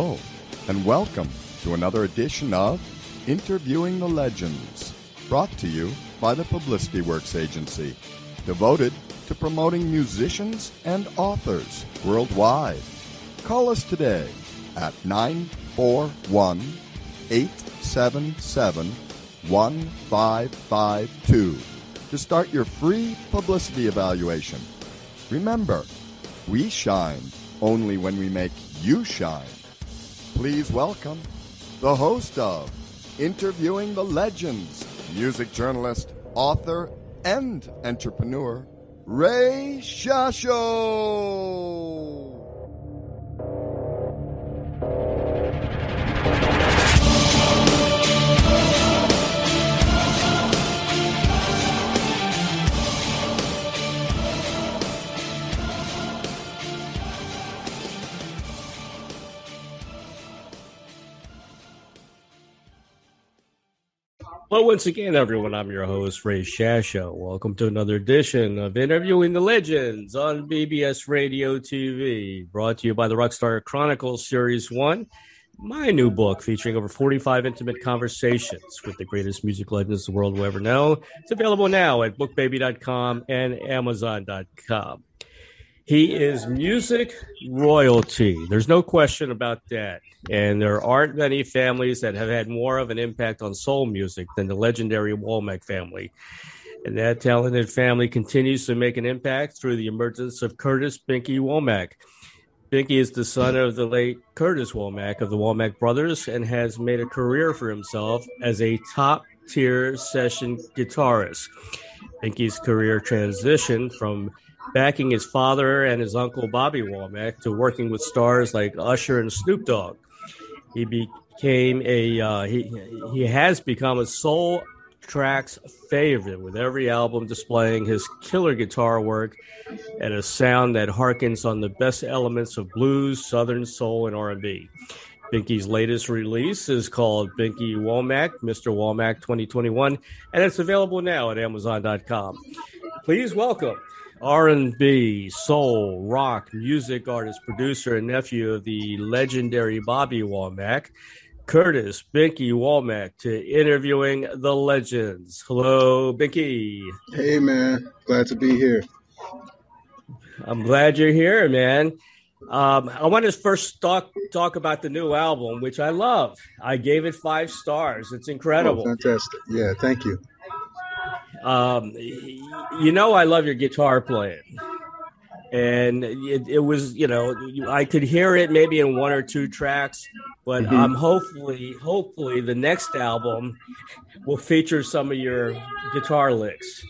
And welcome to another edition of Interviewing the Legends, brought to you by the Publicity Works Agency, devoted to promoting musicians and authors worldwide. Call us today at 941 877 1552 to start your free publicity evaluation. Remember, we shine only when we make you shine. Please welcome the host of Interviewing the Legends, music journalist, author, and entrepreneur, Ray Shasho. Well, once again, everyone, I'm your host, Ray Shasho. Welcome to another edition of Interviewing the Legends on BBS Radio TV, brought to you by the Rockstar Chronicles Series 1, my new book featuring over 45 intimate conversations with the greatest music legends the world will ever know. It's available now at bookbaby.com and amazon.com. He is music royalty. There's no question about that. And there aren't many families that have had more of an impact on soul music than the legendary Womack family. And that talented family continues to make an impact through the emergence of Curtis Binky Womack. Binky is the son of the late Curtis Womack of the Womack brothers and has made a career for himself as a top tier session guitarist. Binky's career transitioned from backing his father and his uncle Bobby Womack to working with stars like Usher and Snoop Dogg. He became a uh, he he has become a soul tracks favorite with every album displaying his killer guitar work and a sound that harkens on the best elements of blues, southern soul, and R&B. Binky's latest release is called Binky Womack, Mr. Womack 2021, and it's available now at Amazon.com. Please welcome R&B, soul, rock, music artist, producer, and nephew of the legendary Bobby Womack, Curtis Binky Womack, to interviewing the legends. Hello, Binky. Hey, man. Glad to be here. I'm glad you're here, man. Um, I want to first talk talk about the new album, which I love. I gave it five stars. It's incredible. Oh, fantastic. Yeah, thank you. Um, you know, I love your guitar playing. And it, it, was, you know, I could hear it maybe in one or two tracks, but mm-hmm. um, hopefully, hopefully, the next album will feature some of your guitar licks.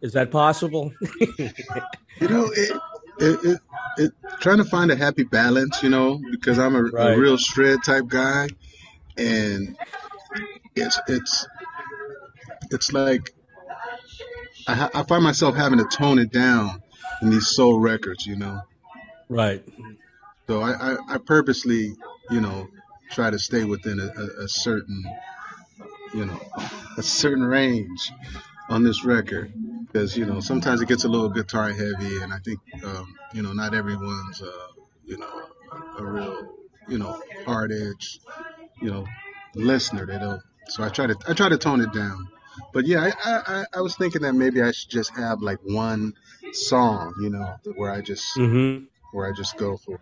Is that possible? you know, it, it, it, trying to find a happy balance, you know, because I'm a, right. a real shred type guy, and it's it's it's like I, I find myself having to tone it down in these soul records, you know. Right. So I, I, I purposely, you know, try to stay within a, a, a, certain, you know, a certain range on this record because you know sometimes it gets a little guitar heavy, and I think um, you know not everyone's uh, you know a, a real you know hard edge you know listener. They don't. So I try to I try to tone it down. But yeah, I, I, I was thinking that maybe I should just have like one song, you know, where I just mm-hmm. where I just go for.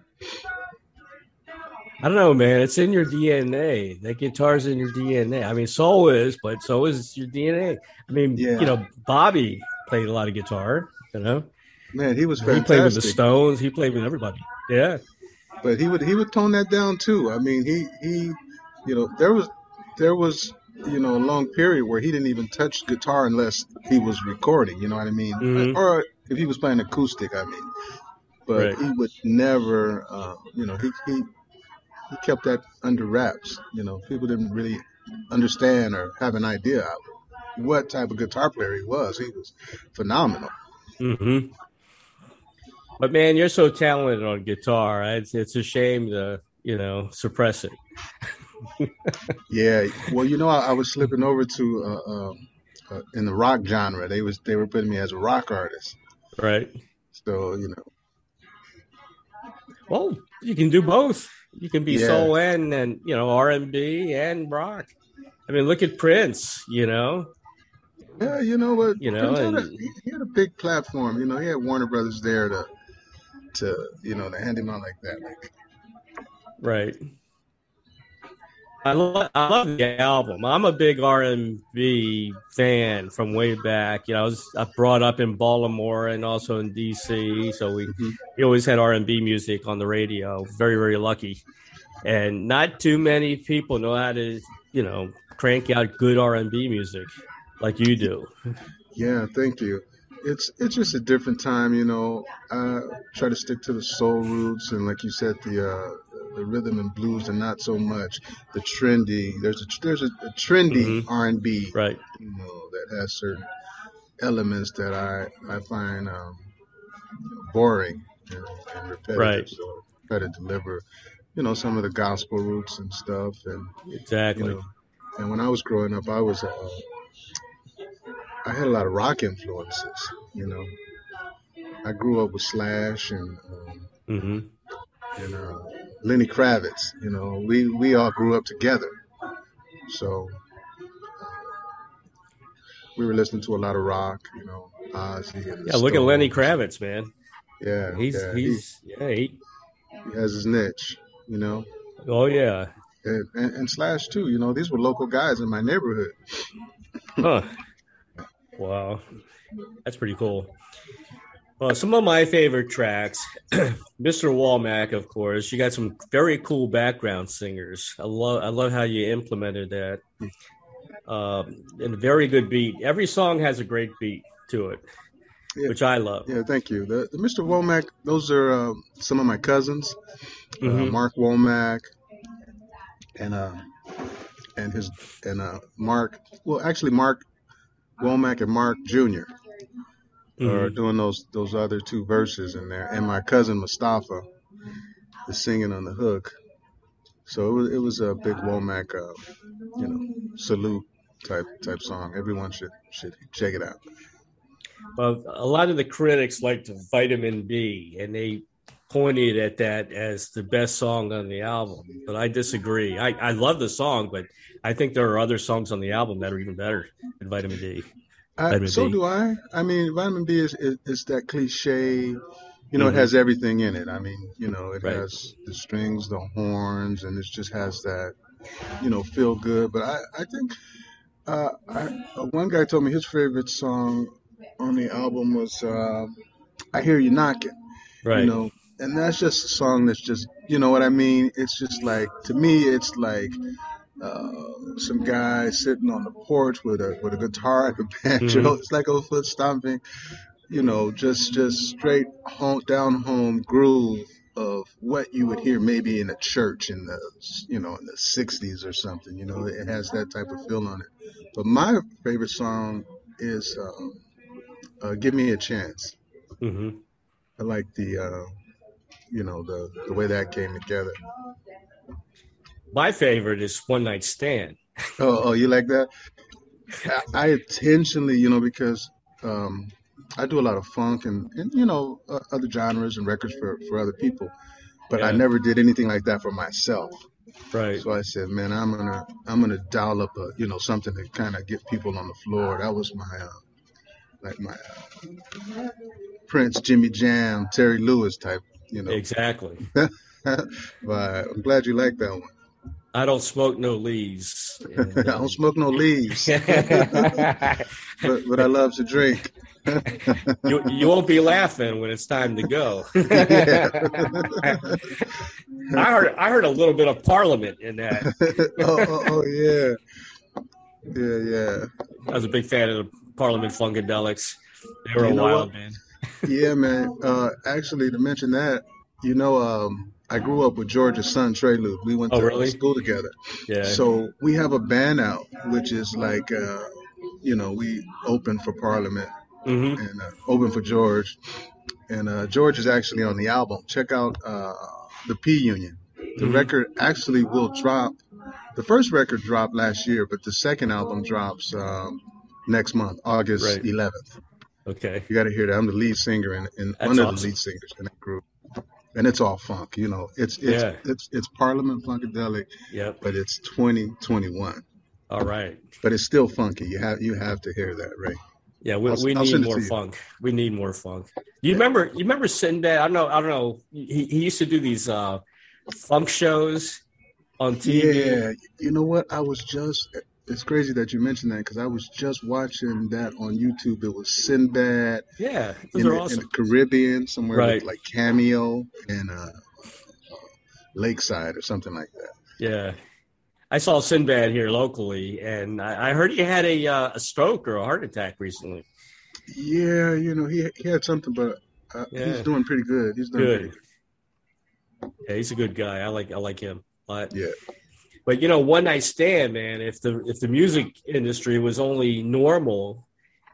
I don't know, man. It's in your DNA. That guitar's in your DNA. I mean, soul is, but so is your DNA. I mean, yeah. you know, Bobby played a lot of guitar. You know, man, he was fantastic. He played with the Stones. He played with everybody. Yeah, but he would he would tone that down too. I mean, he he, you know, there was there was you know, a long period where he didn't even touch guitar unless he was recording. You know what I mean? Mm-hmm. Or if he was playing acoustic, I mean. But right. he would never, uh, you know, he, he he kept that under wraps. You know, people didn't really understand or have an idea of what type of guitar player he was. He was phenomenal. Mm-hmm. But man, you're so talented on guitar. It's it's a shame to you know suppress it. yeah, well, you know, I, I was slipping over to uh, uh, uh, in the rock genre. They was they were putting me as a rock artist, right? So you know, well, you can do both. You can be Yeah. soul and and you know R and B and rock. I mean, look at Prince. You know, Yeah, you know what? You know, had a, and- he he had a big platform. You know, he had Warner Brothers there to, to you know, to hand him out like that. Like, right? I love I love the album. I'm a big R and B fan from way back. You know, I was I brought up in Baltimore and also in DC, so we Mhm. we always had R and B music on the radio. Very very lucky, and not too many people know how to you know crank out good R and B music like you do. yeah, thank you. It's it's just a different time, you know. I try to stick to the soul roots and, like you said, the uh, the rhythm and blues, and not so much the trendy. There's a there's a, a trendy Mhm. R and B, Right. you know, that has certain elements that I I find um, boring and, and repetitive. Right. So I try to deliver, you know, some of the gospel roots and stuff, and Exactly. you know, and when I was growing up, I was uh, I had a lot of rock influences. You know, I grew up with Slash and um, hmm and uh, Lenny Kravitz. You know, we we all grew up together, so we were listening to a lot of rock. You know, Ozzy. Yeah, look at Lenny Kravitz, man. Yeah, He's yeah, he- he's yeah. He, he has his niche. You know, oh yeah. and, and, and Slash too. You know, these were local guys in my neighborhood. Huh. Wow. That's pretty cool. Well, some of my favorite tracks, Mr. Womack, of course. You got some very cool background singers. I love I love how you implemented that. Um, and a very good beat. Every song has a great beat to it, Yeah. which I love. Yeah, thank you. The, the Mr. Womack, those are uh, some of my cousins, uh, Mhm. Mark Womack, and uh, and his and uh, Mark. Well, actually, Mark Womack and Mark Jr. are Mhm. doing those those other two verses in there, and my cousin Mustafa is singing on the hook. So it was it was a big Womack, uh, you know, salute type type song. Everyone should should check it out. Well, a lot of the critics liked Vitamin B, and they pointed at that as the best song on the album. But I disagree. I, I love the song, but I think there are other songs on the album that are even better than Vitamin D. I, so B. do I. I mean, vitamin B is is, is that cliche. You know, Mhm. it has everything in it. I mean, you know, it Right. has the strings, the horns, and it just has that, you know, feel good. But I, I think, uh, I, uh, one guy told me his favorite song on the album was uh, "I Hear You Knocking." Right. You know, and that's just a song that's just, you know what I mean? It's just like to me, it's like uh, some guy sitting on the porch with a with a guitar and a banjo. Mhm. It's like a foot stomping, you know, just just straight home, down home groove of what you would hear maybe in a church in the you know in the '60s or something. You know, it has that type of feel on it. But my favorite song is um, uh, "Give Me a Chance." hmm I like the, uh, you know, the the way that came together. My favorite is One Night Stand. Oh, oh, you like that? I, I intentionally, you know, because um, I do a lot of funk and, and you know uh, other genres and records for for other people, but I never did anything like that for myself. Right. So I said, man, I'm gonna I'm gonna dial up a you know something to kind of get people on the floor. That was my uh, like my uh, Prince, Jimmy Jam, Terry Lewis type, you know. Exactly. but I'm glad you like that one. I don't smoke no leaves. And, I don't smoke no leaves, but but I love to drink. you, you won't be laughing when it's time to go. I heard I heard a little bit of Parliament in that. oh, oh, oh yeah, yeah, yeah, I was a big fan of the Parliament Funkadelics. They were You a wild what? man. yeah, man. Uh, actually, to mention that, you know, um, I grew up with George's son Trey Lewd. We went Oh, to really? school together. Yeah. So we have a band out, which is like, uh, you know, we open for Parliament hmm and uh, open for George, and uh, George is actually on the album. Check out uh, the P Union. The Mhm. record actually will drop. The first record dropped last year, but the second album drops um, next month, August Right. 11th. Okay. You got to hear that. I'm the lead singer and, and one of the lead singers in that group. And it's all funk. You know, it's it's Yeah. it's it's Parliament Funkadelic, Yep. but it's 2021. All right. But it's still funky. You have you have to hear that, right? Yeah, we, I'll- we I'll need more funk. We need more funk. You remember? You remember Sinbad? I don't know. I don't know. He, he used to do these uh, funk shows on TV. Yeah, you know what? I was just. It's crazy that you mentioned that because I was just watching that on YouTube. It was Sinbad Yeah, those in are the, in the Caribbean, somewhere Right. like Cameo and uh, uh, Lakeside or something like that. Yeah, I saw Sinbad here locally, and I, I heard he had a uh, a stroke or a heart attack recently. Yeah, you know, he he had something, but uh, Yeah. he's doing pretty good. He's doing pretty Good. Yeah, he's a good guy. I like I like him. But Yeah. But you know, one night stand, man. If the if the music industry was only normal,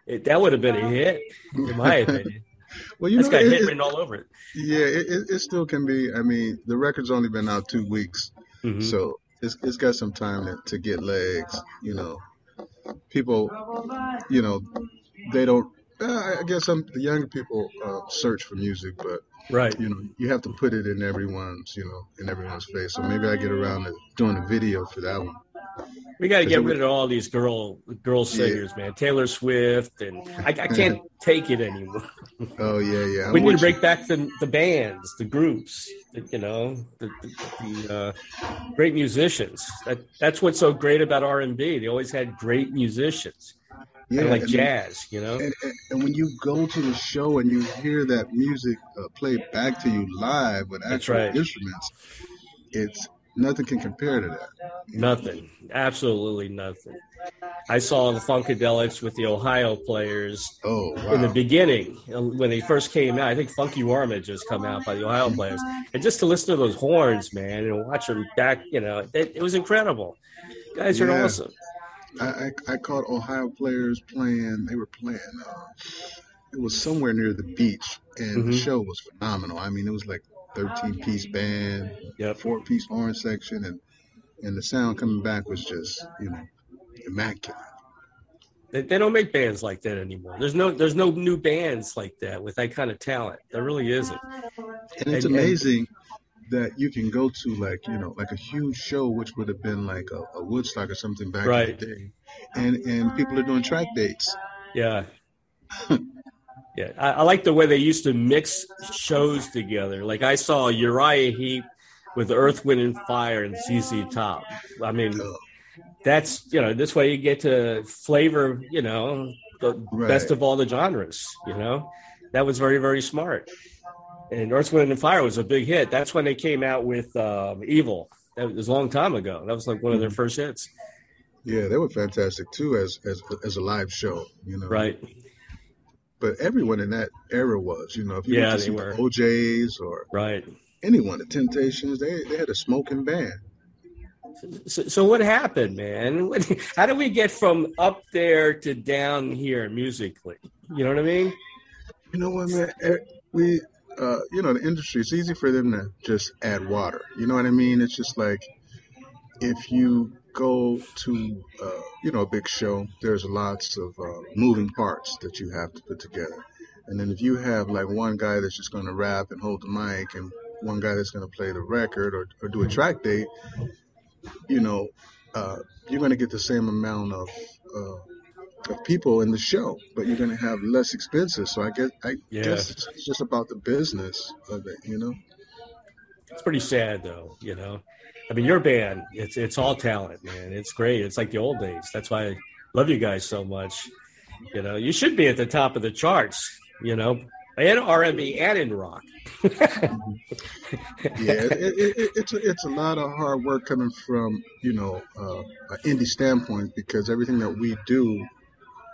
it, that would have been a hit, in my opinion. Well, you That's know, got it- hit it- written all over it. yeah, it, it, still can be. I mean, the record's only been out two weeks, Mhm. so it's it's got some time to, to get legs. You know, people, you know, they don't. Uh, I guess some the younger people uh, search for music, but Right. you know, you have to put it in everyone's, you know, in everyone's face. So maybe I get around to doing a video for that one. We got to get rid of all these girl girl singers, man. Taylor Swift, and I, I can't take it anymore. Oh yeah, yeah. I'm we need to break back the the bands, the groups, the, you know, the, the, the uh, great musicians. That that's what's so great about R and B. They always had great musicians, and like jazz, you know. And, and, and when you go to the show and you hear that music uh, played back to you live with actual right. instruments, it's nothing can compare to that. Nothing, absolutely nothing. I saw the Funkadelics with the Ohio players Oh in the beginning uh, when they first came out. I think Funky Worm had just come out by the Ohio players, and just to listen to those horns, man, and watch them back, you know, it, it was incredible. guys are Yeah. awesome. I, I I caught Ohio players playing. They were playing. Uh, it was somewhere near the beach, and Mhm. the show was phenomenal. I mean, it was like 13 piece band, Yep. four piece horn section, and and the sound coming back was just you know immaculate. They, they don't make bands like that anymore. There's no there's no new bands like that with that kind of talent. There really isn't. And it's And- and- amazing that you can go to like you know like a huge show, which would have been like a, a Woodstock or something back Right. in the day, and and people are doing track dates. Yeah. Yeah, I, I like the way they used to mix shows together. Like I saw Uriah Heep with Earth, Wind, and Fire and ZZ Top. I mean, Oh. that's you know this way you get to flavor you know the Right. best of all the genres. You know, that was very very smart. And Earth, Wind, and Fire was a big hit. That's when they came out with um, Evil. That was a long time ago. That was like one of their first hits. Yeah, they were fantastic too as as as a live show. You know, Right. But everyone in that era was, you know, if you Yeah, went to see were. the OJ's or Right. anyone, the Temptations, they they had a smoking band. So, so what happened, man? What- How do we get from up there to down here musically? You know what I mean? You know what, man? We, uh, you know, the industry. It's easy for them to just add water. You know what I mean? It's just like if you go to, uh, you know, a big show. There's lots of uh, moving parts that you have to put together. And then if you have like one guy that's just going to rap and hold the mic, and one guy that's going to play the record or, or do a track date, you know, uh, you're going to get the same amount of. Of people in the show, but you're going to have less expenses. So I guess I Yeah. guess it's, it's just about the business of it, you know. It's pretty sad, though. You know, I mean, your band, it's it's all talent, man. It's great. It's like the old days. That's why I love you guys so much. You know, you should be at the top of the charts. You know, in R and B and in rock. Yeah, it, it, it, it's a, it's a lot of hard work coming from you know uh, an indie standpoint because everything that we do,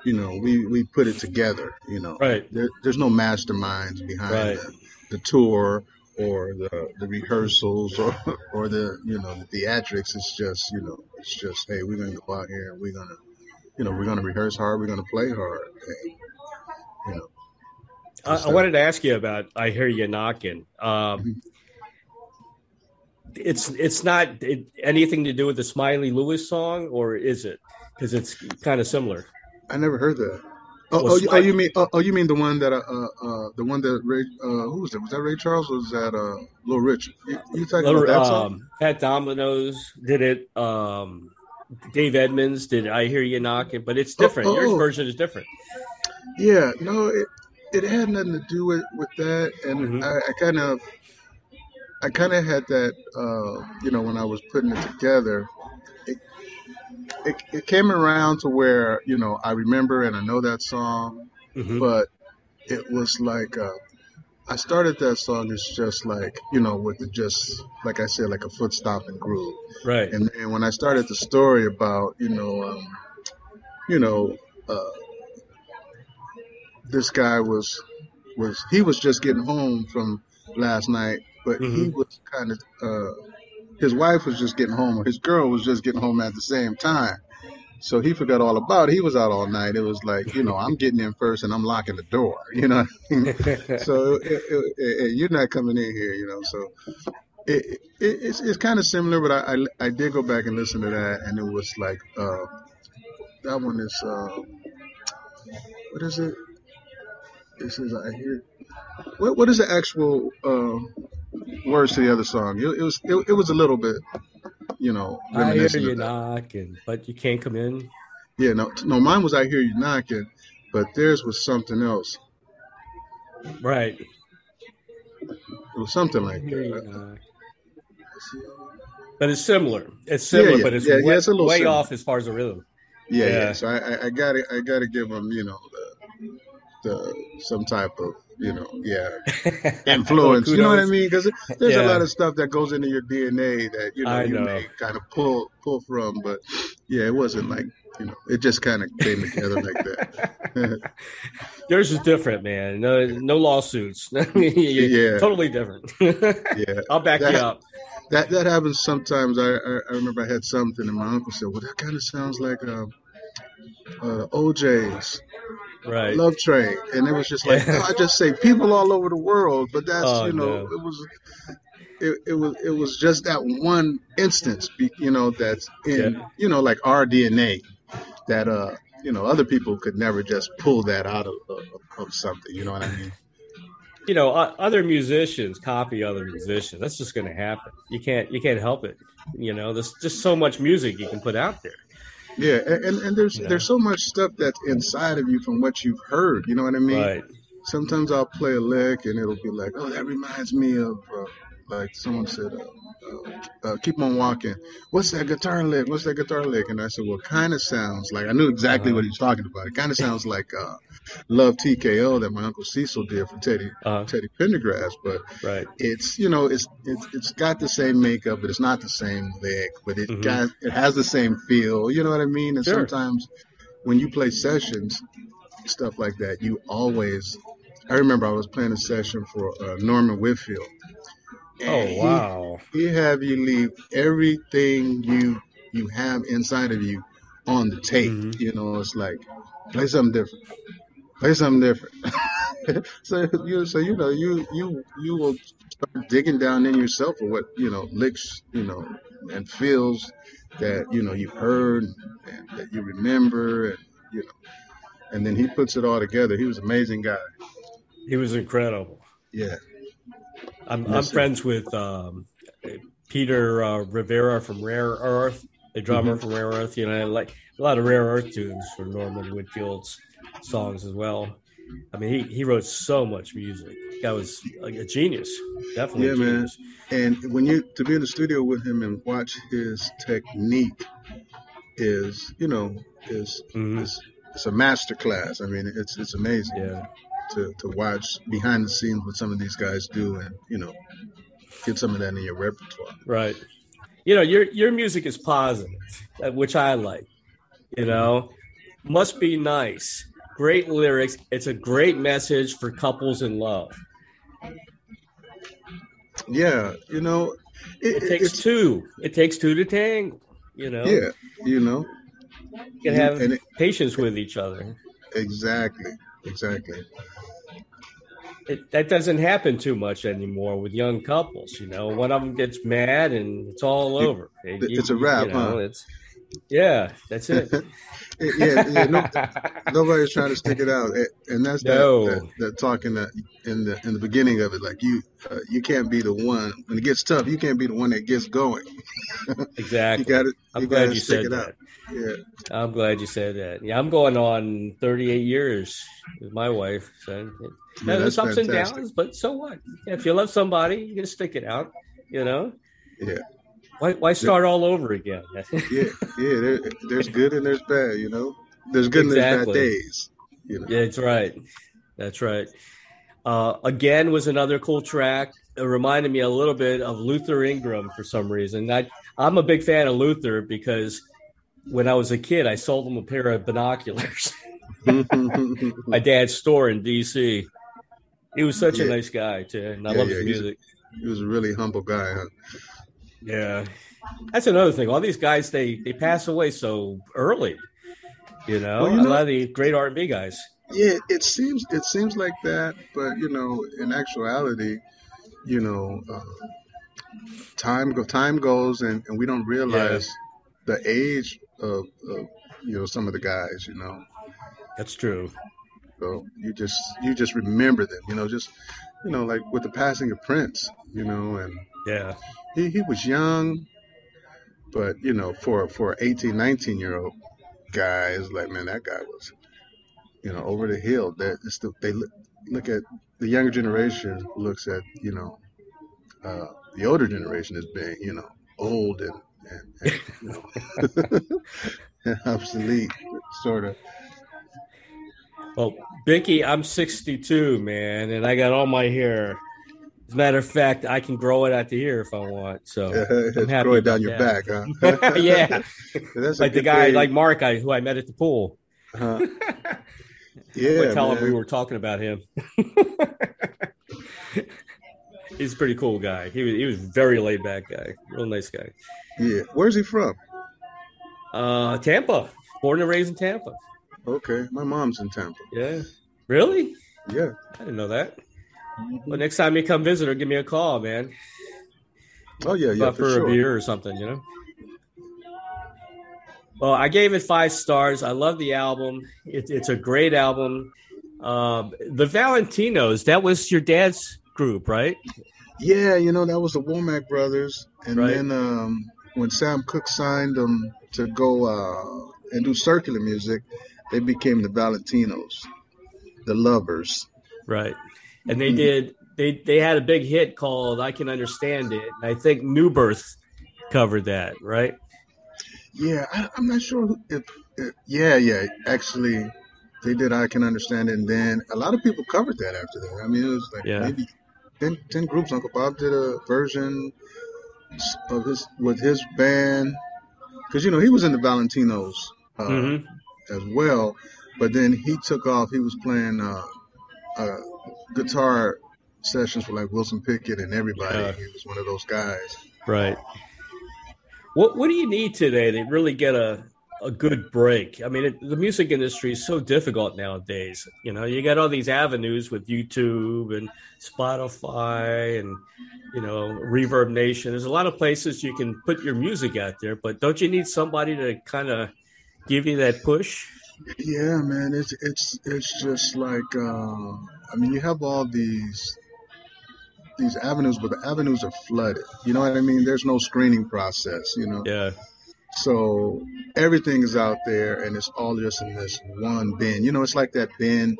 you know, we, we put it together. You know, Right. there, there's no masterminds behind Right. the, the tour or the, the rehearsals or or the you know the theatrics. It's just you know it's just hey we're gonna go out here and we're gonna you know we're gonna rehearse hard. We're gonna play hard. And, you know. I, I wanted to ask you about "I Hear You Knocking." Um, it's it's not it, anything to do with the Smiley Lewis song, or is it? Because it's kind of similar. I never heard that. Oh, oh, you, oh, you mean oh, oh, you mean the one that uh, uh uh, the one that Ray uh who was that? Was that Ray Charles or was that uh Lil Rich? You, you talking about that song? um, Fats Domino's did it. Um, Dave Edmunds did I Hear You Knocking, but it's different. oh, Your oh. version is different. Yeah, no, it it had nothing to do with with that, and Mhm. I, I kind of I kind of had that uh you know when I was putting it together. It, it, it came around to where you know I remember and I know that song, Mhm. but it was like uh, I started that song as just like you know with the just like I said like a foot stomping groove, Right. and then when I started the story about you know um, you know uh, this guy was was he was just getting home from last night, but he Mhm. was kind of uh, his wife was just getting home or his girl was just getting home at the same time. So he forgot all about it. He was out all night. It was like, you know, I'm getting in first and I'm locking the door, you know. so it, it, it, you're not coming in here, you know. So it, it, it's it's kind of similar, but I, I I did go back and listen to that, and it was like uh, that one is uh, what is it? This is I hear. What what is the actual uh, words to the other song? It, it was it, it was a little bit, you know, I hear you knocking, but you can't come in. Yeah, no, no, mine was I hear you knocking, but theirs was something else. Right. It was something like that. But it's similar. It's similar, yeah, but it's yeah, way, yeah, it's way similar. off as far as the rhythm. Yeah, yeah. Yeah. So I, I, I gotta, I gotta give them, you know, the, the some type of, you know, yeah, influence. You know what I mean? Because there's a lot of stuff that goes into your DNA that you know I you know. may kind of pull pull from, but yeah, it wasn't like you know, it just kind of came together like that. Yours is different, man. no, no lawsuits. Yeah. totally different. yeah, I'll back you up. that that happens sometimes. I, I I remember I had something, and my uncle said, "Well, that kind of sounds like uh, uh, OJ's." Right. Love Train, and it was just like. I just say people all over the world, but that's Oh, you know no. it was it, it was it was just that one instance, you know, that's in Yeah. you know like our DNA that uh you know other people could never just pull that out of, of, of something, you know what I mean? you know, other musicians copy other musicians. That's just going to happen. You can't, you can't help it. You know, there's just so much music you can put out there. Yeah, and and, there's Yeah. there's so much stuff that's inside of you from what you've heard, you know what I mean? Right. sometimes I'll play a lick and it'll be like, oh, that reminds me of, uh, like someone said, uh, uh, uh, keep on walking. What's that guitar lick? What's that guitar lick? And I said, well, kind of sounds like, I knew exactly Uh-huh. what he was talking about. It kind of sounds like uh, Love TKO that my Uncle Cecil did for Teddy Uh, Teddy Pendergrass, but right. it's you know it's it's it's got the same makeup, but it's not the same lick, but it Mhm. got it has the same feel. You know what I mean? And Sure. sometimes when you play sessions, stuff like that, you always. I remember I was playing a session for uh, Norman Whitfield. Oh and he- wow. He, have you leave everything you you have inside of you on the tape. Mhm. You know, it's like play something different. Play something different. so you so you know you you you will start digging down in yourself for what you know licks you know and feels that you know you've heard and that you remember and you know and then he puts it all together. He was an amazing guy. He was incredible. Yeah. I'm, I'm sir. friends with um, Peter uh, Rivera from Rare Earth, a drummer from Rare Earth. You know, I like a lot of Rare Earth tunes from Norman Whitfield's songs as well. I mean, he, he wrote so much music. Guy was like a genius, definitely. Yeah, a man. And when you to be in the studio with him and watch his technique is, you know, is Mhm. is it's a master class. I mean, it's it's amazing Yeah, to to watch behind the scenes what some of these guys do, and you know, get some of that in your repertoire. right. You know, your your music is positive, uh, which I like. You know, must be nice. Great lyrics. It's a great message for couples in love. Yeah, you know, it, It takes two. It takes two to tango. You know, yeah, you know, you can have it, patience with each other. exactly, exactly. It, that doesn't happen too much anymore with young couples. You know, one of them gets mad and it's all over. it's a wrap, huh? It's Yeah, that's it. yeah, yeah no, nobody's trying to stick it out, and that's that, No. that, that talking that in the in the beginning of it, like you uh, you can't be the one when it gets tough. You can't be the one that gets going. exactly. You got to I'm glad you stick said it that. out. Yeah, I'm glad you said that. Yeah, I'm going on 38 years with my wife. So Yeah, yeah, there's ups and downs, but so what? If you love somebody, you can stick it out. You know, yeah, why why start all over again? yeah, yeah. There, there's good and there's bad. You know, there's good and there's bad days. You know, Yeah, that's right. That's right. Uh, again was another cool track. It reminded me a little bit of Luther Ingram for some reason. I, I'm a big fan of Luther because when I was a kid, I sold him a pair of binoculars. My dad's store in D.C. He was such a nice guy too, and I Yeah, love yeah, his music. he was a really humble guy. Huh? Yeah, that's another thing. All these guys they they pass away so early. You know, Well, you a lot of the great R and B guys. Yeah, it seems it seems like that, but you know, in actuality, you know, uh, time go time goes, and, and we don't realize the age of, of you know some of the guys. You know, That's true. so you just you just remember them. You know, just you know, like with the passing of Prince. You know, and Yeah, he, he was young, but you know, for for an 18, 19 year old guy, it's like man, that guy was, you know, over the hill. That it's the, they look, look at the younger generation looks at you know uh, the older generation as being you know old and and, and you know obsolete, sort of. Well, Binky, I'm 62, man, and I got all my hair. Matter of fact, I can grow it out to here if I want. So it's happy growing down your that. back, huh? yeah, like the guy, thing. like Mark, I, who I met at the pool. Huh? I Yeah, tell him we were talking about him. He's a pretty cool guy. He was he was very laid back guy, real nice guy. yeah. Where's he from? Uh, Tampa, born and raised in Tampa. Okay, my mom's in Tampa. Yeah, really? Yeah. I didn't know that. Well, next time you come visit her, give me a call, man. Oh yeah, yeah, But for for sure. a beer or something, you know. Well, I gave it five stars. I love the album. It, it's a great album. Um, the Valentinos, that was your dad's group, right? Yeah, you know that was the Womack brothers, and Right. then um, when Sam Cooke signed them to go uh, and do circular music, they became the Valentinos, the Lovers. Right. And they did. They they had a big hit called "I Can Understand It." And I think New Birth covered that, right? Yeah, I, I'm not sure if, if yeah, yeah. Actually, they did. I can understand it, and then a lot of people covered that after that. I mean, it was like Yeah. maybe 10, 10 groups. Uncle Bob did a version of his with his band because you know he was in the Valentinos. Uh, hmm as well. But then he took off. He was playing uh, uh, guitar sessions for like Wilson Pickett and everybody. Yeah. He was one of those guys. Right. What What do you need today to really get a a good break? I mean, it, the music industry is so difficult nowadays. You know, you got all these avenues with YouTube and Spotify and you know ReverbNation. There's a lot of places you can put your music out there, but don't you need somebody to kind of give you that push? Yeah, man. It's it's it's just like uh, I mean, you have all these these avenues, but the avenues are flooded. You know what I mean? There's no screening process. You know. Yeah. So everything is out there, and it's all just in this one bin. You know, it's like that bin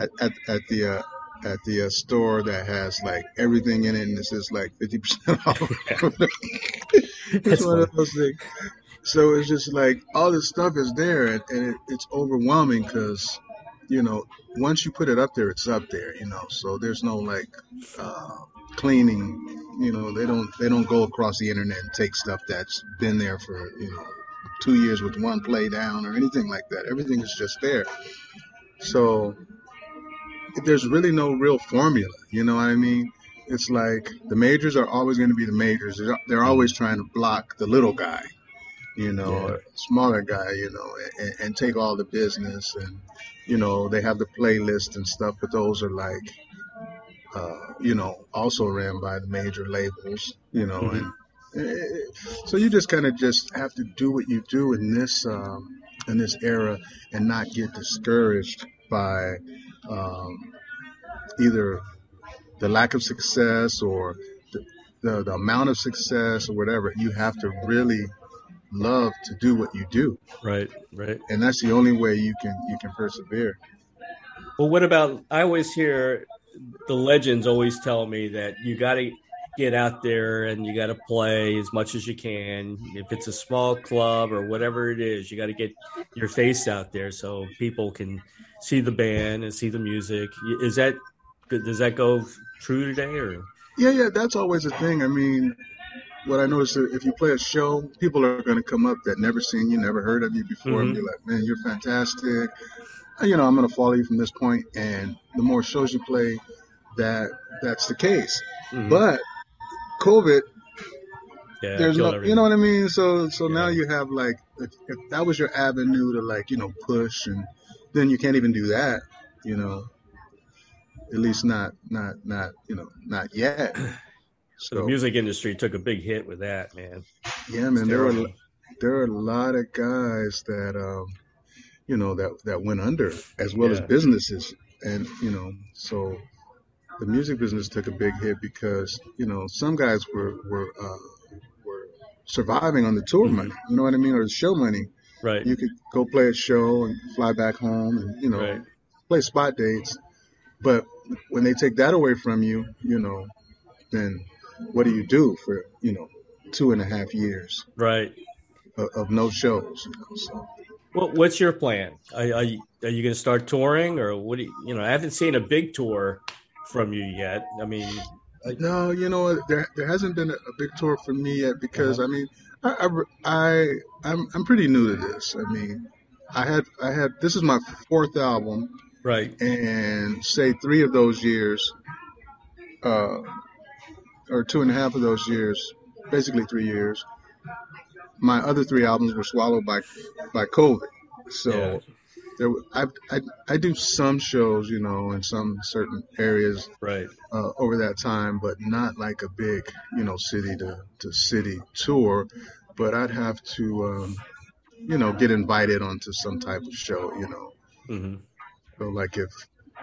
at at, at the uh, at the uh, store that has like everything in it, and it's just like fifty percent off. That's it's one funny. of those things. So it's just like all this stuff is there, and, and it, it's overwhelming because you know once you put it up there, it's up there. You know, so there's no like uh, cleaning. You know, they don't they don't go across the internet and take stuff that's been there for you know two years with one play down or anything like that. Everything is just there. So there's really no real formula. You know what I mean? It's like the majors are always going to be the majors. They're, they're always trying to block the little guy, you know, Yeah. smaller guy, you know, and, and take all the business. And you know, they have the playlist and stuff, but those are like, uh, you know, also ran by the major labels, you know, Mhm. and So you just kind of just have to do what you do in this um, in this era and not get discouraged by um, either the lack of success or the, the, the amount of success or whatever. You have to really love to do what you do. Right, right. And that's the only way you can you can persevere. Well, what about? I always hear the legends always tell me that you got to get out there and you got to play as much as you can. If it's a small club or whatever it is, you got to get your face out there so people can see the band and see the music. Is that does that go true today or? Yeah, yeah, that's always a thing. I mean, what I noticed is if you play a show, people are going to come up that never seen you, never heard of you before, mm-hmm. and be like, "Man, you're fantastic." You know, I'm going to follow you from this point, and the more shows you play, that that's the case. Mm-hmm. But COVID, yeah, there's no, everything. you know what I mean. So, so yeah. now you have like, if, if that was your avenue to like, you know, push, and then you can't even do that. You know, at least not, not, not, you know, not yet. So the music industry took a big hit with that, man. Yeah, man. There are there are a lot of guys that um, you know that that went under, as well yeah. as businesses, and you know, so the music business took a big hit because you know some guys were were uh, were surviving on the tour mm-hmm. money. You know what I mean, or the show money. Right. You could go play a show and fly back home, and you know, right. play spot dates. But when they take that away from you, you know, then what do you do for you know two and a half years right of, of no shows you know, so. well, what's your plan are, are you, are you going to start touring or what do you, you know i haven't seen a big tour from you yet i mean I, no you know there, there hasn't been a, a big tour for me yet because uh-huh. i mean I, I I'm I'm pretty new to this. I mean, I had I had this is my fourth album, right? And say three of those years, uh, or two and a half of those years, basically three years, my other three albums were swallowed by by COVID. So yeah. there, I, I I do some shows, you know, in some certain areas, right, uh, over that time, but not like a big, you know, city to to city tour. But I'd have to, um, you know, get invited onto some type of show, you know. Mm-hmm. So like if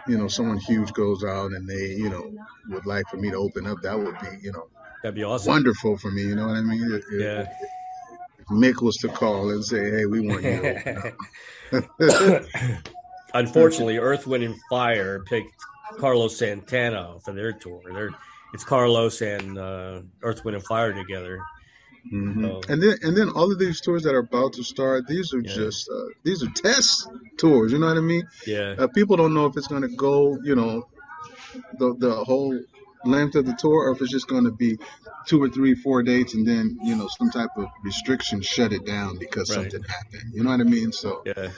you know, someone huge goes out and they, you know, would like for me to open up, that would be, you know, that'd be awesome. Wonderful for me. You know what I mean? If, yeah. If Mick was to call and say, "Hey, we want you." Unfortunately, Earth, Wind, and Fire picked Carlos Santana for their tour. They're, it's Carlos and uh, Earth, Wind, and Fire together. Mm-hmm. Um, and then and then all of these tours that are about to start, these are yeah. just uh, these are test tours. You know what I mean? Yeah. Uh, people don't know if it's going to go, you know, the the whole length of the tour, or if it's just going to be two or three, four dates, and then you know some type of restriction shut it down because right. something happened. You know what I mean? So yeah.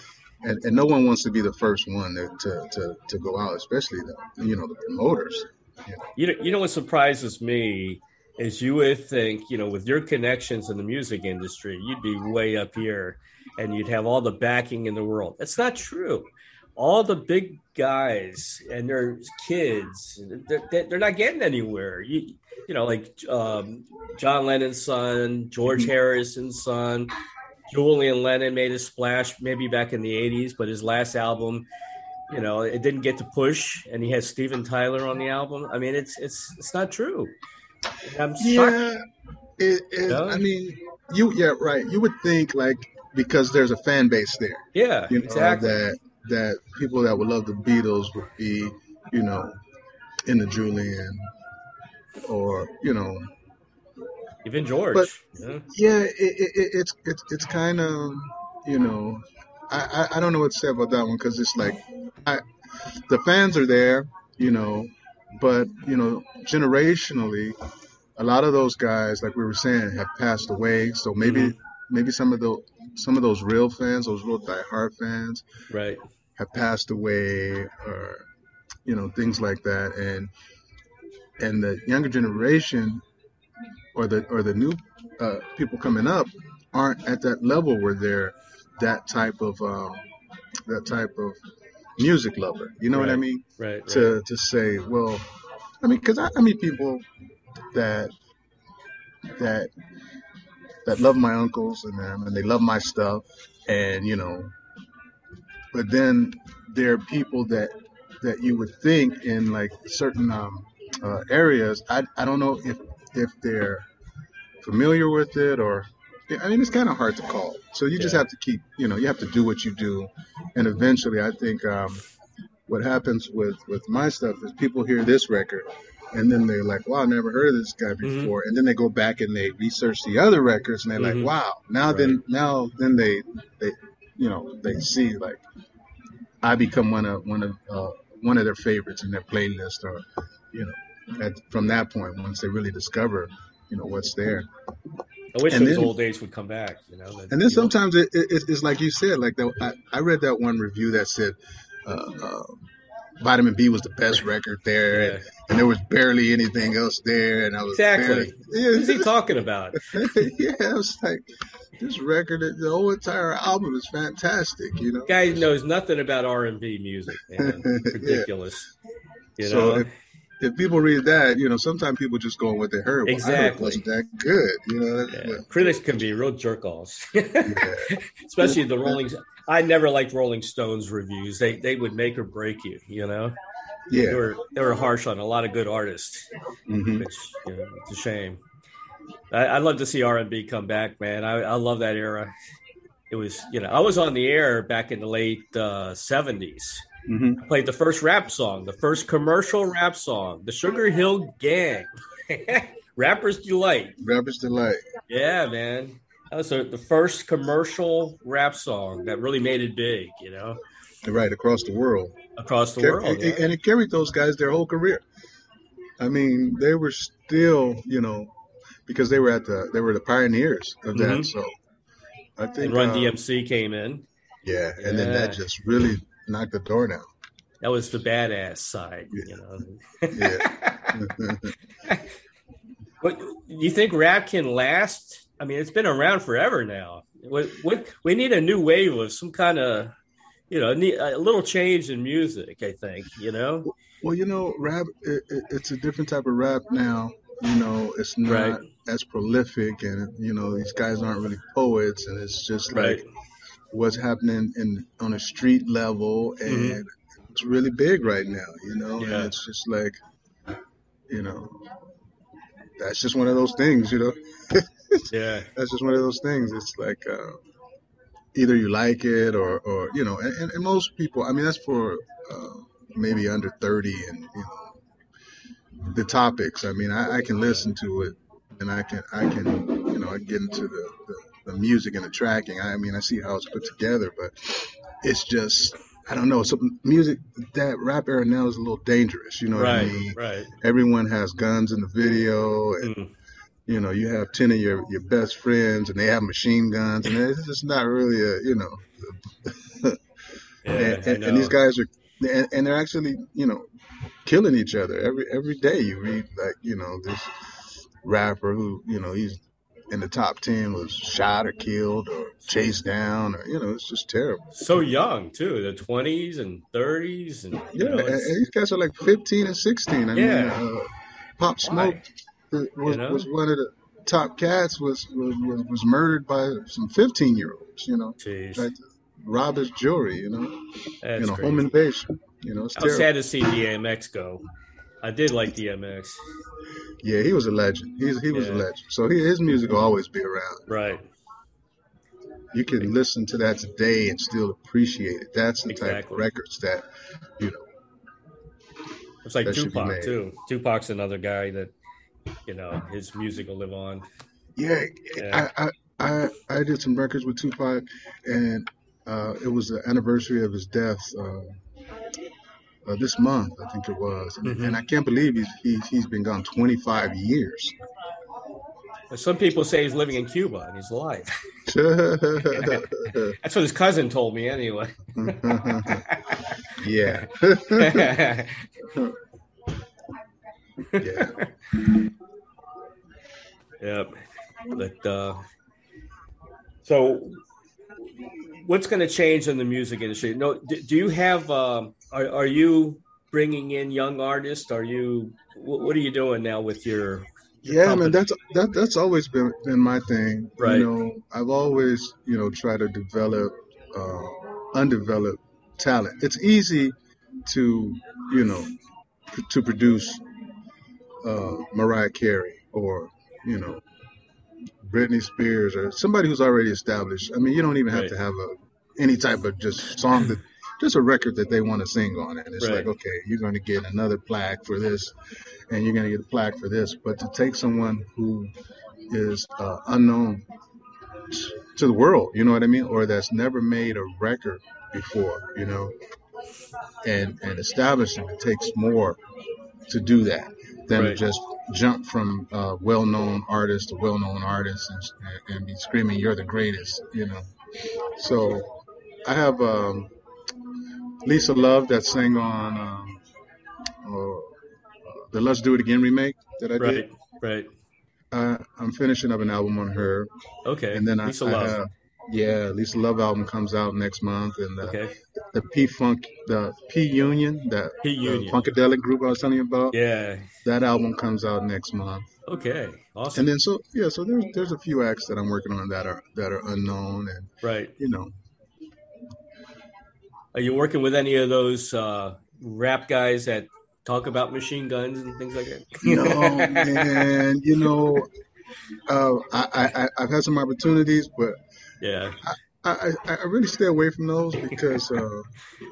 And, and no one wants to be the first one to, to, to, to go out, especially the you know the promoters. You know. you know, you know what surprises me is you would think, you know, with your connections in the music industry, you'd be way up here and you'd have all the backing in the world. That's not true. All the big guys and their kids, they're, they're not getting anywhere. You, you know, like um, John Lennon's son, George mm-hmm. Harrison's son, Julian Lennon made a splash maybe back in the 80s, but his last album, you know, it didn't get to push, and he has Steven Tyler on the album. I mean, it's it's it's not true. I'm yeah, it, it? I mean, you yeah right. You would think like because there's a fan base there. Yeah, you know, exactly. That that people that would love the Beatles would be, you know, in the Julian, or you know, even George. But yeah, yeah it, it, it's it's it's kind of you know, I, I, I don't know what to say about that one because it's like I the fans are there, you know, but you know, generationally, a lot of those guys, like we were saying, have passed away. So maybe mm-hmm. maybe some of the some of those real fans, those real diehard fans, right, have passed away, or you know, things like that. And and the younger generation, or the or the new uh, people coming up, aren't at that level where they're that type of um, that type of music lover. You know right. what I mean? Right. To right. to say, well, I mean, because I, I meet people that that that love my uncles and them, and they love my stuff, and you know. But then there are people that that you would think in like certain um, uh, areas. I I don't know if if they're familiar with it or I mean, it's kind of hard to call. So you just have to keep, you know, you have to do what you do, and eventually, I think um, what happens with with my stuff is people hear this record, and then they're like, "Wow, I never heard of this guy Mhm. before," and then they go back and they research the other records, and they're Mhm. like, "Wow, now then, now then they they, you know, they see like I become one of one of uh, one of their favorites in their playlist, or you know, at, from that point, once they really discover, you know, what's there." I wish And those then- old days would come back. You know, that- And then sometimes it, it, it's like you said, like the, I, I read that one review that said uh, uh, Vitamin B was the best record there, Yeah. and, and there was barely anything else there, and I was Exactly. barely- Who's he talking about? yeah, I was like, this record, the whole entire album is fantastic, you know. Guy knows nothing about R and B music. Man. Yeah. Ridiculous. You so know. if, if people read that, you know, sometimes people just go on what they heard. Well, I heard it Exactly. wasn't that good, you know. Yeah. Critics can be real jerk offs, Yeah. especially the Rolling. I never liked Rolling Stones reviews. They they would make or break you. You know, they Yeah. were they were harsh on a lot of good artists, hmm which you know, it's a shame. I, I'd love to see R and B come back, man. I, I love that era. It was you know I was on the air back in the late uh, seventies. hmm played the first rap song, the first commercial rap song, the Sugar Hill Gang, Rapper's Delight. Rapper's Delight. Yeah, man. That was the the first commercial rap song that really made it big, you know, Right across the world. across the Car- world. and, yeah. and it carried those guys their whole career. I mean, they were still, you know, because they were at the they were the pioneers of that. Mhm. So I think And Run uh, DMC came in. yeah, and then that just really knocked the door down. That was the badass side, you know. Yeah. But do you think rap can last? I mean, it's been around forever now. What, what, we need a new wave of some kind of, you know, a little change in music. I think, you know, well, you know, rap it, it, it's a different type of rap now. You know, it's not Right. as prolific, and you know, these guys aren't really poets, and it's just like right? What's happening in on a street level and it's really big right now you know Mm-hmm. Yeah. and it's just like you know that's just one of those things you know Yeah, that's just one of those things it's like uh, either you like it or or you know and, and, and most people i mean that's for uh, maybe under 30 and you know the topics i mean I, I can listen to it and i can i can you know i get into the, the the music and the tracking. I mean i see how it's put together but it's just i don't know. Some music that rap era now is a little dangerous you know what i right, mean? right. everyone has guns in the video and Mm. you know, you have ten of your, your best friends and they have machine guns and it's just not really a you know Yeah, and, and, and these guys are and, and they're actually you know killing each other every every day. You read like you know this rapper who you know he's in the top 10 was shot or killed or chased down or you know it's just terrible so young too, the twenties and thirties, and you yeah know, and, these guys are like 15 and 16 i Yeah. mean uh, pop smoke was, know? was one of the top cats was was, was, was murdered by some 15 year olds you know Jeez, like rob his jewelry you know that's you know crazy. home invasion you know it's I was terrible sad to see DMX go. I did like DMX, yeah he was a legend He's, he was a legend so he, his music will always be around right? you can listen to that today and still appreciate it that's the type of records that you know It's like That should be Tupac too. Tupac's another guy that, you know, his music will live on. Yeah, Yeah. I, I I I did some records with Tupac, and uh, it was the anniversary of his death uh, uh, this month, I think it was, and, Mhm. and I can't believe he's, he's he's been gone 25 years. Some people say he's living in Cuba and he's alive. That's what his cousin told me anyway. yeah, yeah. yeah. Yep. But uh, so, what's going to change in the music industry? No, do, do you have? Um, are, are you bringing in young artists? Are you? What, what are you doing now with your yeah, company. man, that's that that's always been been my thing. Right. You know, I've always you know tried to develop uh, undeveloped talent. It's easy to you know to produce uh, Mariah Carey or you know Britney Spears or somebody who's already established. I mean, you don't even have right. to have a any type of just song that just a record that they want to sing on it. And it's right. like, okay, you're going to get another plaque for this, and you're going to get a plaque for this. But to take someone who is uh, unknown to the world, you know what I mean, or that's never made a record before, you know, and and establish them, it takes more to do that than right. to just jump from uh, well-known artist to well-known artist and, and be screaming, "You're the greatest," you know. So I have um, Lisa Love that sang on um, uh, the Let's Do It Again remake that I right, did. Right, right. I'm finishing up an album on her. Okay. And then Lisa I, Love. I have, yeah, Lisa Love album comes out next month, and the, okay. the P Funk, the P Union, that P Union Funkadelic group I was telling you about. Yeah. That album comes out next month. Okay, awesome. And then so yeah, so there's there's a few acts that I'm working on that are that are unknown and right. You know, are you working with any of those uh, rap guys that talk about machine guns and things like that? no, man. You know, uh, I, I have had some opportunities, but yeah, I, I, I really stay away from those because uh,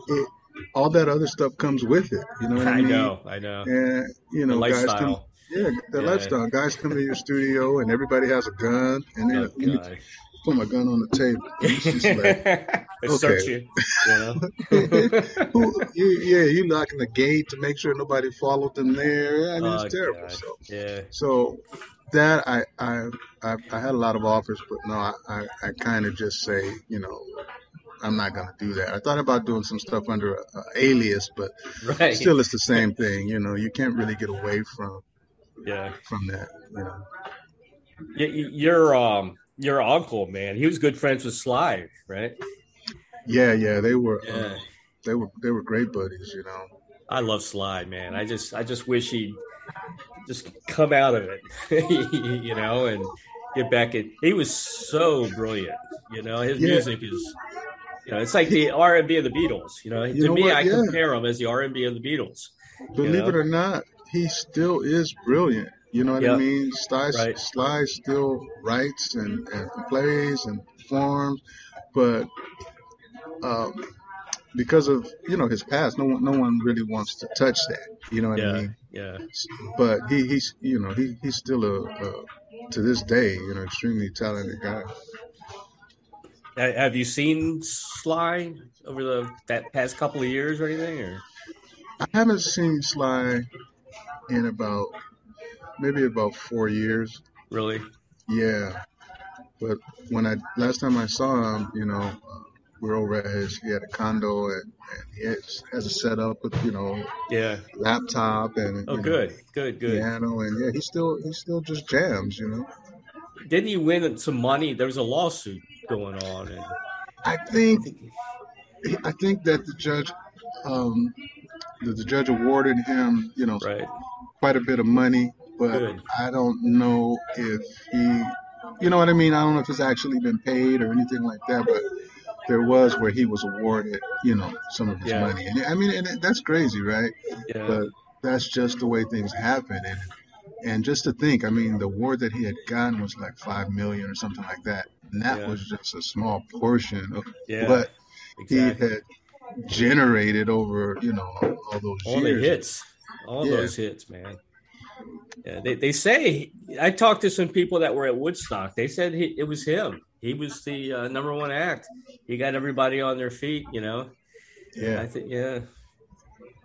it, all that other stuff comes with it. You know what I, I mean? know, I know. And you know, the guys come, yeah, the yeah. lifestyle. Guys come to your studio and everybody has a gun, and then oh, put my gun on the table. It's just like, okay. you, you know? you, yeah, you locking the gate to make sure nobody followed them there. I mean, oh, it's terrible. So, yeah. So that I, I I I had a lot of offers, but no, I I, I kind of just say, you know, I'm not gonna do that. I thought about doing some stuff under a, a alias, but right. still, it's the same thing. You know, you can't really get away from yeah from that. You know. Your um your uncle, man, he was good friends with Sly, right? Yeah, yeah, they were. Yeah. Uh, they were they were great buddies, you know. I love Sly, man. I just I just wish he'd just come out of it, you know, and get back in. He was so brilliant, you know. His yeah. music is, you know, it's like the R and B of the Beatles. You know, you to know me, what? I yeah. compare him as the R and B of the Beatles. Believe you know? it or not, he still is brilliant. You know what yep. I mean? Sly, right. Sly still writes and, and plays and performs, but um, because of you know his past, no one no one really wants to touch that. You know what yeah, I mean? Yeah. But he he's you know he he's still a, a to this day you know extremely talented guy. Have you seen Sly over the that past couple of years or anything? Or I haven't seen Sly in about maybe about four years. Really? Yeah. But when I last time I saw him, you know, uh, we are over at his. He had a condo and, and he has, has a setup with you know, yeah, laptop and oh, good, know, good, good piano and yeah, he still he still just jams, you know. Didn't he win some money? There was a lawsuit going on, and I think I think that the judge, um, that the judge awarded him, you know, right. quite a bit of money but Good. I don't know if he, you know what I mean? I don't know if it's actually been paid or anything like that, but there was where he was awarded, you know, some of his Yeah. money. And I mean, and that's crazy, right? yeah, But that's just the way things happen. And, and just to think, I mean, the award that he had gotten was like five million or something like that. And that Yeah. was just a small portion of yeah, what exactly. he had generated over, you know, all those all years. the hits, all Yeah. those hits, man. Yeah, they, they say I talked to some people that were at Woodstock. They said he, it was him. He was the uh, number one act. He got everybody on their feet. You know. Yeah. I think. Yeah.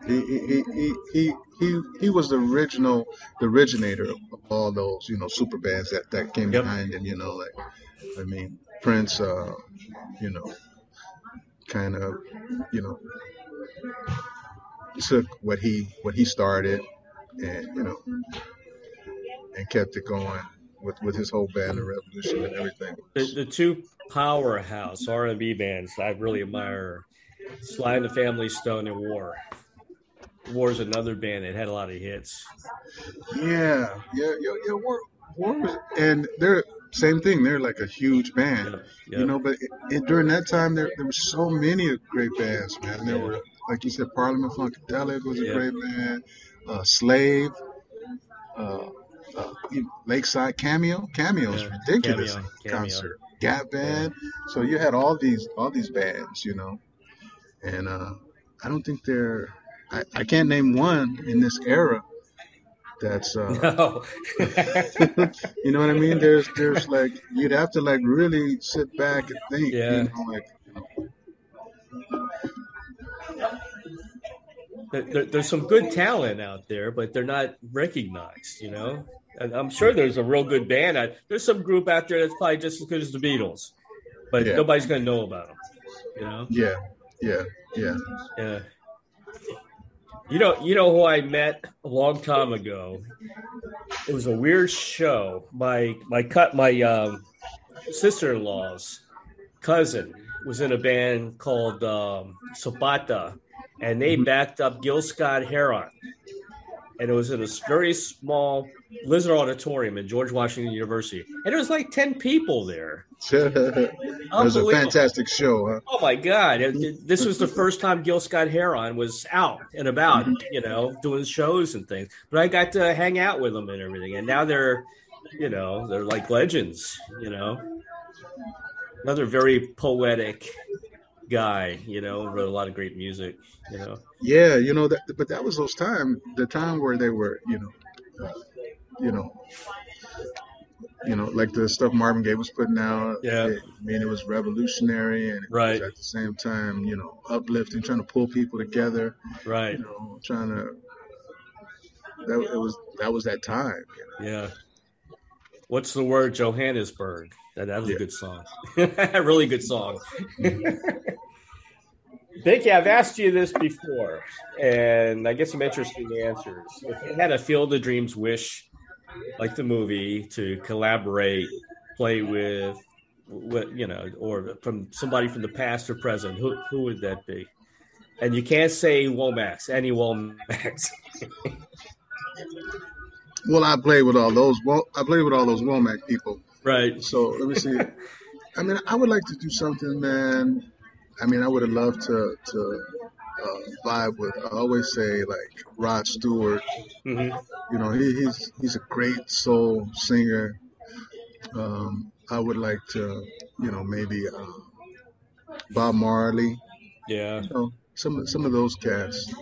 He he, he he he he was the original, the originator of all those you know super bands that that came Yep. behind him. You know, like I mean Prince, uh, you know, kind of you know took what he what he started and you know and kept it going with with his whole band, the Revolution and everything. The, the two powerhouse R and B bands I really admire: Sly and the Family Stone and War. War's another band that had a lot of hits. Yeah, yeah, yeah, yeah. War, War was, and they're same thing. They're like a huge band, Yep, yep. you know. But it, it, during that time, there there were so many great bands, man. There Yeah. were, like you said, Parliament Funkadelic was a Yeah. great band. Uh, Slave, uh, uh, Lakeside Cameo. Cameo's Yeah, ridiculous Cameo, Cameo. concert. Gap Band. So you had all these all these bands, you know, and uh, I don't think they're. I, I can't name one in this era that's uh, No. you know what I mean? There's there's like you'd have to like really sit back and think. Yeah. You know, like there, there- there's some good talent out there, but they're not recognized, you know. And I'm sure there's a real good band. There's some group out there that's probably just as good as the Beatles, but Yeah. nobody's going to know about them, you know. yeah, yeah, yeah. Yeah. You know, you know who I met a long time ago. It was a weird show. My my cut my um, sister in law's cousin was in a band called um, Zapata, and they backed up Gil Scott Heron, and it was in a very small Lisner Auditorium in George Washington University, and there was like ten people there. it was a fantastic show, huh? Oh my God! This was the first time Gil Scott Heron was out and about, you know, doing shows and things. But I got to hang out with them and everything, and now they're, you know, they're like legends. You know, another very poetic guy. You know, wrote a lot of great music. You know, Yeah, you know that, but that was those time, the time where they were, you know, uh, you know, you know, like the stuff Marvin Gaye was putting out. Yeah. it- I mean, it was revolutionary and Right. at the same time, you know, uplifting, trying to pull people together. right? You know, trying to. That it was that was that time. You know? Yeah. What's the word? Johannesburg. That, that was Yeah. a good song. really good song. Mm-hmm. Binky, I've asked you this before, and I get some interesting answers. If you had a Field of Dreams wish, like the movie, to collaborate, play with, what you know, or from somebody from the past or present, who who would that be? And you can't say Womacks, any Womacks. Well, I played with all those. Well, I played with all those Womack people. right. So let me see. I mean, I would like to do something, man. I mean, I would have loved to to uh, vibe with. I always say like Rod Stewart. hmm You know, he, he's he's a great soul singer. Um, I would like to, you know, maybe uh, Bob Marley. Yeah. You know, some some of those cats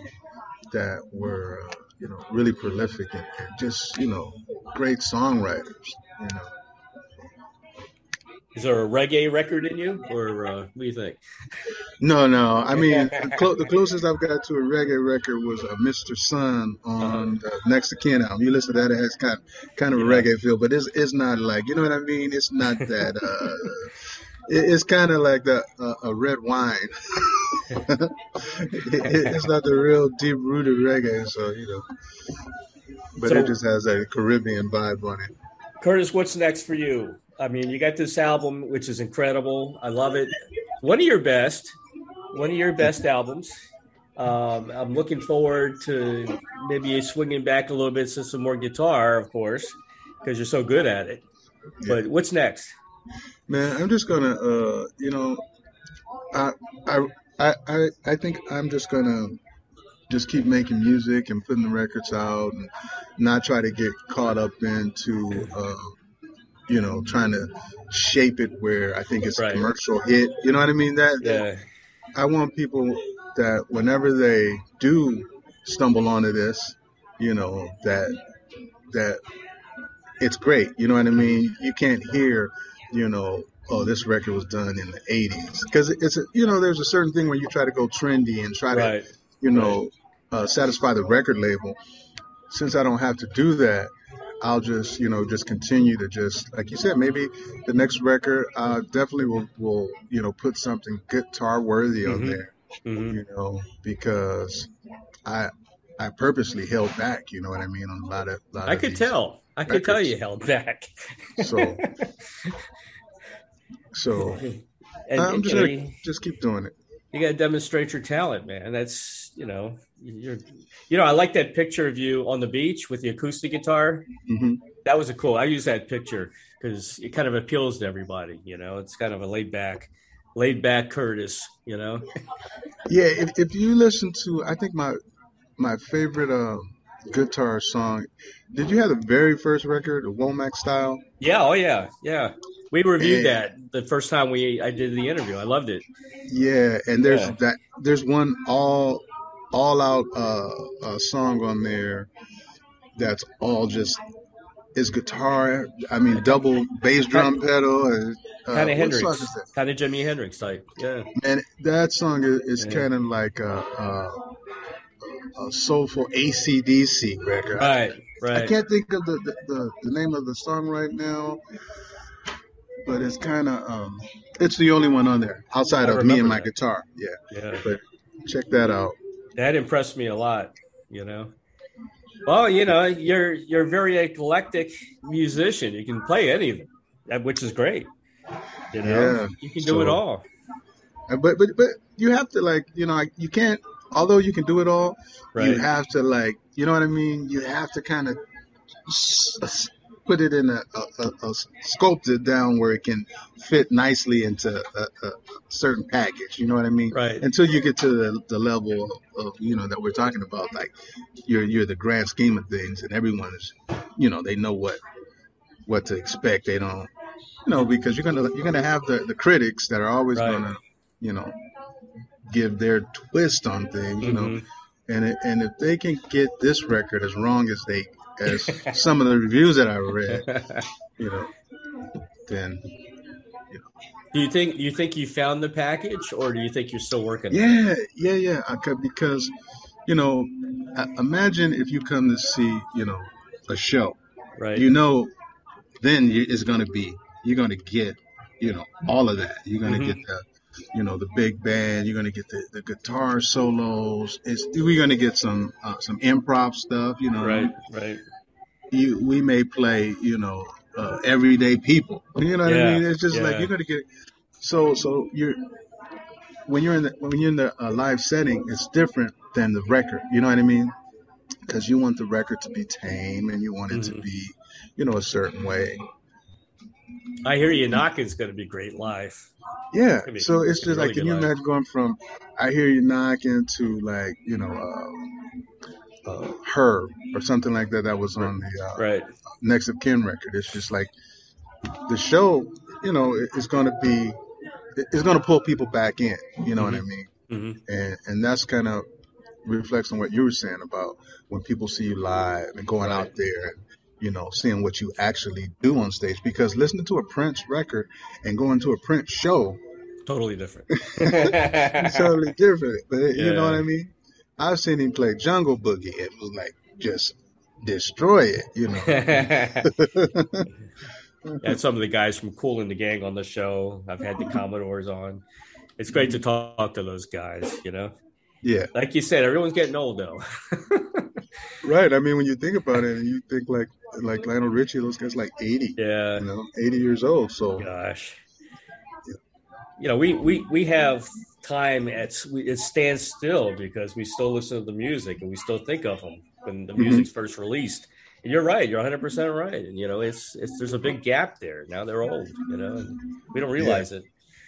that were, uh, you know, really prolific and, and just, you know, great songwriters. You know. Is there a reggae record in you, or uh, what do you think? No, no. I mean, the, clo- the closest I've got to a reggae record was uh, Mr. Sun on the Next of Kin album. You listen to that, it has kind kind of a Uh-huh. Reggae feel, but it's it's not like you know what I mean. It's not that. Uh, it, it's kind of like the uh, a red wine. it, it- it's not the real deep rooted reggae, so you know. But So- it just has a Caribbean vibe on it. Curtis, what's next for you? I mean, you got this album, which is incredible. I love it. One of your best, one of your best albums. Um, I'm looking forward to maybe swinging back a little bit to some more guitar, of course, because you're so good at it. But what's next? Man, I'm just gonna, uh, you know, I, I, I, I, I think I'm just gonna just keep making music and putting the records out, and not try to get caught up into, uh, you know, trying to shape it where I think it's Right. a commercial hit. You know what I mean? That Yeah, I want people that whenever they do stumble onto this, you know, that that it's great. You know what I mean? You can't hear, you know, oh, this record was done in the '80s because it's a, you know, there's a certain thing where you try to go trendy and try to, you know, uh, satisfy the record label. Since I don't have to do that, I'll just, you know, just continue to just, like you said, maybe the next record, uh, definitely will, will, you know, put something guitar worthy on Mhm. there hmm you know, because I I purposely held back, you know what I mean, on a lot of. Lot I of could tell. I could tell you held back. So, so and, I'm just gonna just keep doing it. You got to demonstrate your talent, man. That's you know, you're, you know, I like that picture of you on the beach with the acoustic guitar. hmm That was a cool. I use that picture because it kind of appeals to everybody. You know, it's kind of a laid back, laid back Curtis. You know, Yeah, if, if you listen to, I think my my favorite uh, guitar song. Did you have the very first record, the Womack style? yeah, oh yeah, yeah. We reviewed Yeah. that the first time we I did the interview. I loved it. Yeah, and there's Yeah. that. There's one all all out uh, uh, song on there that's all just is guitar. I mean, double bass drum pedal. And, uh, Kind of Hendrix, kind of Jimi Hendrix type. Yeah, And that song is, is Yeah. kind of like a, a, a soulful AC/DC record. right, right. I can't think of the, the, the, the name of the song right now, but it's kind of um, it's the only one on there outside I of me and my that. guitar. Yeah, Yeah. but check that out. that impressed me a lot you know well you know you're you're a very eclectic musician you can play anything which is great you know Yeah. you can do it all Uh, But but but you have to like you know you can't. Although you can do it all, right you have to like you know what I mean. You have to kind of put it in a, a, a, a sculpt it down where it can fit nicely into a, a certain package. You know what I mean? right Until you get to the, the level of, of you know that we're talking about, like you're you're the grand scheme of things, and everyone is, you know, they know what what to expect. They don't, you know, because you're gonna you're gonna have the, the critics that are always Right. gonna, you know, give their twist on things, you know, Mhm. and it, and if they can get this record as wrong as they as some of the reviews that I read, you know, then do you think you think you found the package or do you think you're still working on yeah, yeah, yeah, I could, because you know, imagine if you come to see, you know, a show, right you know, then you, it's gonna be you're gonna get, you know, all of that. You're gonna Mhm. get the you know the big band. You're gonna get the, the guitar solos. It's we're gonna get some uh, some improv stuff. You know, right right you we may play, you know, uh, everyday people. You know what Yeah, I mean? It's just like you're gonna get so so you're when you're in the when you're in the uh, live setting, it's different than the record. You know what I mean? Because you want the record to be tame and you want it to Mhm. be, you know, a certain way. I hear you knocking's going to be great live Yeah. be- So it's it's just be like, can you live. imagine going from I hear you knocking to like, you know, uh, uh, her or something like that that was on the uh, right next of kin record. It's just like the show, you know, it's going to be, it- it's going to pull people back in. You know what I mean? hmm And and that's kind of reflects on what you were saying about when people see you live and going Right. out there and you know seeing what you actually do on stage. Because listening to a Prince record and going to a Prince show totally different totally different. But you know what I mean? I've seen him play Jungle Boogie. It was like just destroy it. You know. and some of the guys from Kool and the Gang on the show. I've had the Commodores on. It's great to talk to those guys, you know. Yeah. Like you said, everyone's getting old though. Right. I mean, when you think about it, and you think like like Lionel Richie, those guys like eighty, yeah. you know, eighty years old. So Gosh. You know, we we we have time at we, it stands still because we still listen to the music and we still think of them when the Mhm. music's first released. And you're right. You're 100 percent right. And you know, it's it's there's a big gap there. Now they're old. You know, and we don't realize it.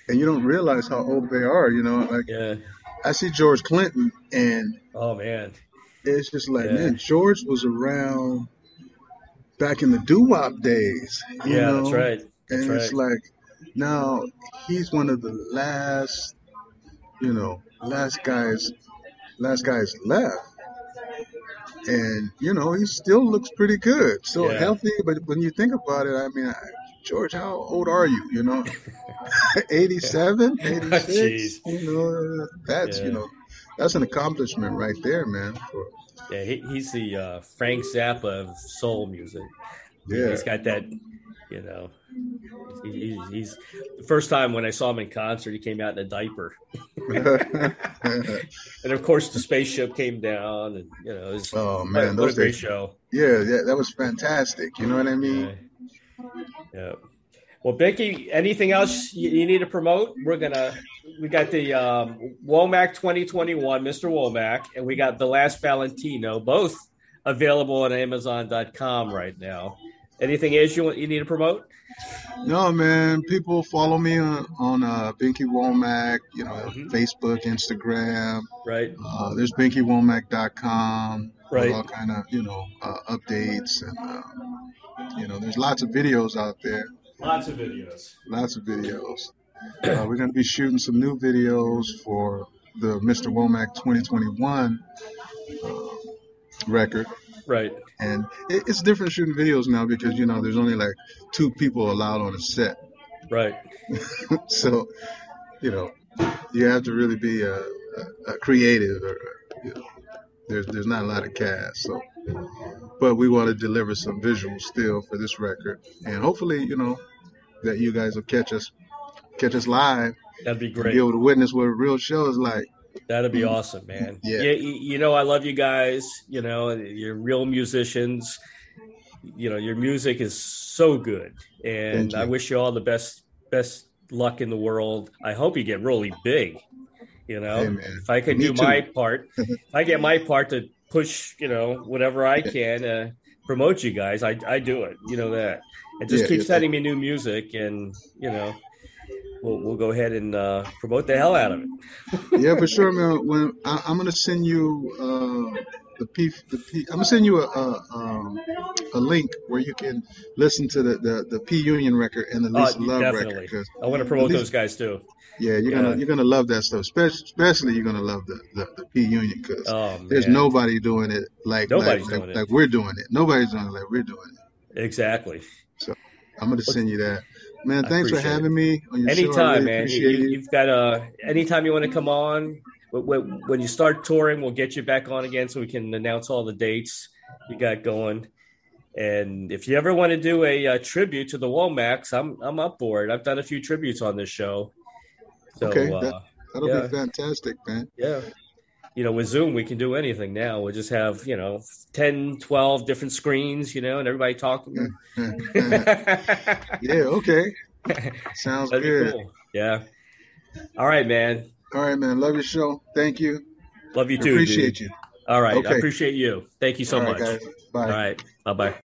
and you don't realize how old they are. You know, like Yeah. I see George Clinton, and Oh man. it's just like, Yeah. man, George was around back in the doo wop days. Yeah, know? that's right. That's and it's like now he's one of the last, you know, last guys, last guys left. And you know he still looks pretty good, still Yeah. healthy. But when you think about it, I mean, I- George, how old are you? You know, 87, 86. Jeez. You know, that's Yeah. you know, that's an accomplishment right there, man. For, Yeah, he, he's the uh, Frank Zappa of soul music. yeah, He's got that, you know. He, he- he's the first time when I saw him in concert, he came out in a diaper, and of course the spaceship came down, and you know, it was, oh what, man, what a those great days. show. Yeah, yeah, that was fantastic. You know what I mean? Yeah. Yeah. Well, Binky, anything else you, you, need to promote? We're gonna we got the um, Womack 2021, Mr. Womack, and we got the Last Valentino, both available on Amazon.com right now. Anything else you you need to promote? No, man. People follow me on, on uh, Binky Womack, you know, mm-hmm. Facebook, Instagram. Right. Uh, there's BinkyWomack.com. Right. All kind of, you know, uh, updates and, uh, you know, there's lots of videos out there. Lots of videos. Lots of videos. Uh, we're going to be shooting some new videos for the Mr. Womack 2021 uh, record. Right. And it, it's different shooting videos now because, you know, there's only like two people allowed on a set. Right. so, you know, you have to really be a, a, a creative or, you know, there's, there's not a lot of cast. So, but we want to deliver some visuals still for this record. And hopefully, you know, that you guys will catch us, catch us live. That'd be great. Be able to witness what a real show is like. That'd be awesome, man. Yeah. You, you know, I love you guys. You know, you're real musicians. You know, your music is so good, and I wish you all the best best luck in the world. I hope you get really big. You know, hey, if I can Me do too. my part, if I get my part to push, you know, whatever I can uh, promote you guys, I I do it. You know that, and just Yeah, keep yeah. sending me new music, and you know, we'll we'll go ahead and uh, promote the hell out of it. yeah, for sure, man. When I, I'm gonna send you uh, the P, the P, I'm gonna send you a a, um, a link where you can listen to the, the, the P Union record and the Oh, Lisa Love definitely. record. I want to promote Lisa- those guys too. Yeah, you're gonna you're gonna love that stuff. Especially, especially you're gonna love the, the, the P Union because Oh there's nobody doing it like Nobody's like, doing like, it. like we're doing it. Nobody's doing it like we're doing it. exactly. So I'm gonna send you that, man. Thanks for having me on your show. Anytime, really man. You, it. you've got uh anytime you want to come on. wh- wh- When you start touring, we'll get you back on again so we can announce all the dates you got going. And if you ever want to do a, uh tribute to the Womacks, I'm I'm up for it. I've done a few tributes on this show. So Okay, uh, that- That'll yeah. be fantastic, man. yeah. You know, with Zoom, we can do anything now. We'll just have, you know, 10, 12 different screens, you know, and everybody talking. Mm, mm, mm. yeah, okay. Sounds That'd good. cool. Yeah. All right, man. All right, man. Love your show. Thank you. Love you I too. appreciate dude. you. All right. I Okay. appreciate you. Thank you so right, much. guys. Bye. All right. Bye bye.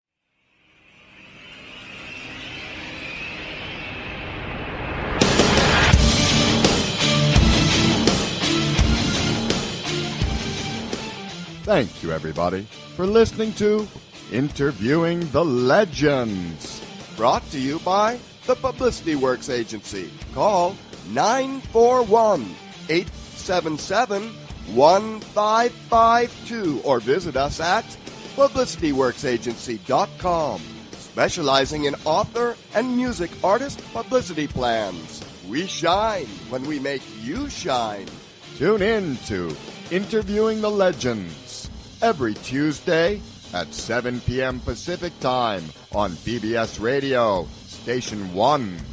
Thank you, everybody, for listening to Interviewing the Legends. Brought to you by the Publicity Works Agency. Call 941 877 1552 or visit us at publicityworksagency.com. Specializing in author and music artist publicity plans. We shine when we make you shine. Tune in to Interviewing the Legends every Tuesday at 7 p.m. Pacific Time on BBS Radio, Station 1.